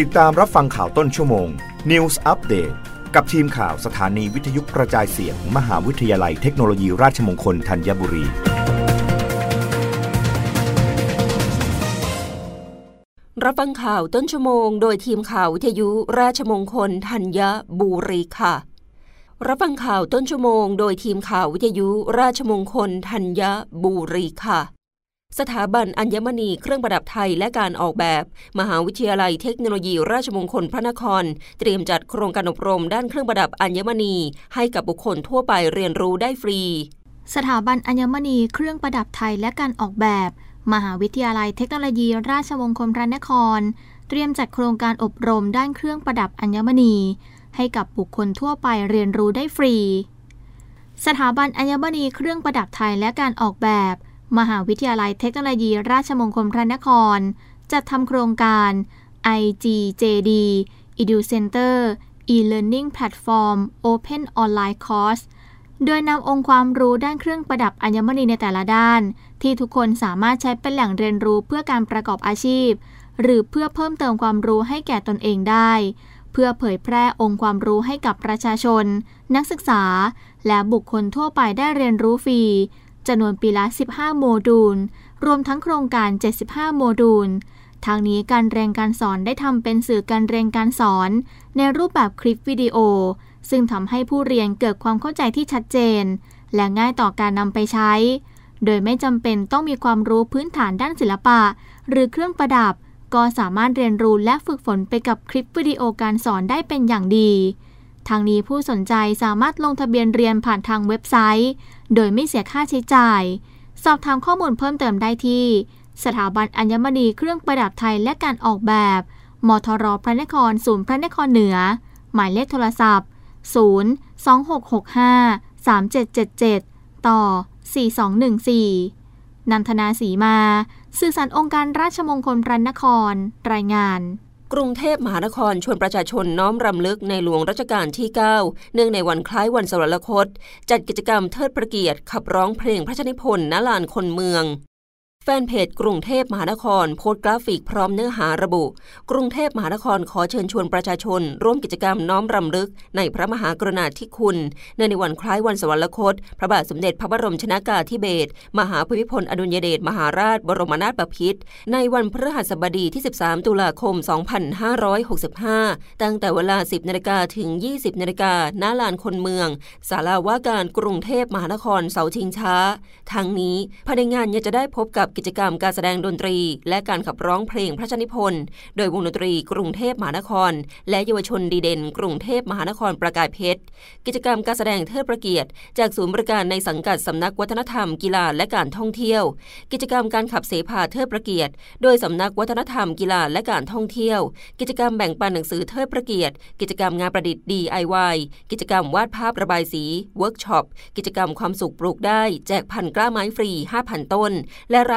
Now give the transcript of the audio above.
ติดตามรับฟังข่าวต้นชั่วโมง News Update กับทีมข่าวสถานีวิทยุกระจายเสียงมมหาวิทยาลัยเทคโนโลยีราชมงคลธัญบุรี รับฟังข่าวต้นชั่วโมง โดยทีมข่าววิทยุราชมงคลธัญบุรีค่ะ รับฟังข่าวต้นชั่วโมง โดยทีมข่าววิทยุราชมงคลธัญบุรีค่ะ สถาบันอัญมณีเครื่องประดับไทยและการออกแบบ มหาวิทยาลัยเทคโนโลยีราชมงคลพระนคร เตรียมจัดโครงการอบรมด้านเครื่องประดับอัญมณี ให้กับบุคคลทั่วไปเรียนรู้ได้ฟรี สถาบันอัญมณีเครื่องประดับไทยและการออกแบบ มหาวิทยาลัยเทคโนโลยีราชมงคลพระนคร เตรียมจัดโครงการอบรมด้านเครื่องประดับอัญมณี ให้กับบุคคลทั่วไปเรียนรู้ได้ฟรี สถาบันอัญมณีเครื่องประดับไทยและการออกแบบ มหาวิทยาลัยเทคโนโลยีราชมงคลพระนคร จัดทำโครงการ IGJD Edu Center e-learning platform Open Online Course โดยนำองค์ความรู้ด้านเครื่องประดับอัญมณีในแต่ละด้าน ที่ทุกคนสามารถใช้เป็นแหล่งเรียนรู้เพื่อการประกอบอาชีพ หรือเพื่อเพิ่มเติมความรู้ให้แก่ตนเองได้ เพื่อเผยแพร่องค์ความรู้ให้กับประชาชน นักศึกษา และบุคคลทั่วไปได้เรียนรู้ฟรี จำนวนปีละ 15 โมดูล รวมทั้งโครงการ 75 โมดูล ทางนี้การเรียนการสอนได้ทำเป็นสื่อการเรียนการสอน ในรูปแบบคลิปวิดีโอ ซึ่งทำให้ผู้เรียนเกิดความเข้าใจที่ชัดเจน และง่ายต่อการนำไปใช้ โดยไม่จำเป็นต้องมีความรู้พื้นฐานด้านศิลปะ หรือเครื่องประดับ ก็สามารถเรียนรู้และฝึกฝนไปกับคลิปวิดีโอการสอนได้เป็นอย่างดี ทางนี้ผู้สนใจสามารถลงทะเบียนเรียนผ่านทางเว็บไซต์ โดยไม่เสียค่าใช้จ่าย สอบถามข้อมูลเพิ่มเติมได้ที่ สถาบันอัญมณีเครื่องประดับไทยและการออกแบบ มทรพระนครศูนย์พระนครเหนือ หมายเลขโทรศัพท์ 0 2665 3777 ต่อ 4214 นันทนาสีมา สื่อสารองค์การราชมงคลพระนคร รายงาน กรุงเทพมหานครชวนประชาชนน้อมรำลึกในหลวงรัชกาลที่ 9 เนื่องในวันคล้ายวันสวรรคต จัดกิจกรรมเทิดพระเกียรติขับร้องเพลงพระชนิพนธ์ณลานคนเมือง แฟนเพจกรุงเทพมหานคร โพสต์กราฟิกพร้อมเนื้อหาระบุ กรุงเทพมหานครขอเชิญชวนประชาชน ร่วมกิจกรรมน้อมรำลึก ในพระมหากรุณาธิคุณในในวันคล้ายวันสวรรคต พระบาทสมเด็จพระบรมชนากาธิเบศรมหาภูมิพลอดุลยเดชมหาราช บรมนาถบพิตรในวันพฤหัสบดีที่ 13 ตุลาคม 2565 ตั้งแต่เวลา 10นาฬิกาถึง 20นาฬิกาณลานคนเมืองศาลาว่าการกรุงเทพมหานครเสาชิงช้า ทั้งนี้ภายในงานยังจะได้พบกับกิจกรรมการแสดงดนตรี และการขับร้องเพลงพระชนิพนธ์โดยวงดนตรีกรุงเทพมหานคร และเยาวชนดีเด่น กรุงเทพมหานครประกายเพชร กิจกรรมการแสดงเทิดพระเกียรติ จากศูนย์บริการในสังกัดสำนักวัฒนธรรม กีฬาและการท่องเที่ยว กิจกรรมการขับเสภาเทิดพระเกียรติ โดยสำนักวัฒนธรรม กีฬาและการท่องเที่ยว กิจกรรมแบ่งปันหนังสือเทิดพระเกียรติ กิจกรรมงานประดิษฐ์ DIY กิจกรรมวาดภาพระบายสีเวิร์กช็อปกิจกรรมความสุขปลูกได้ แจกพันธุ์กล้าไม้ฟรี 5,000 ต้น และร้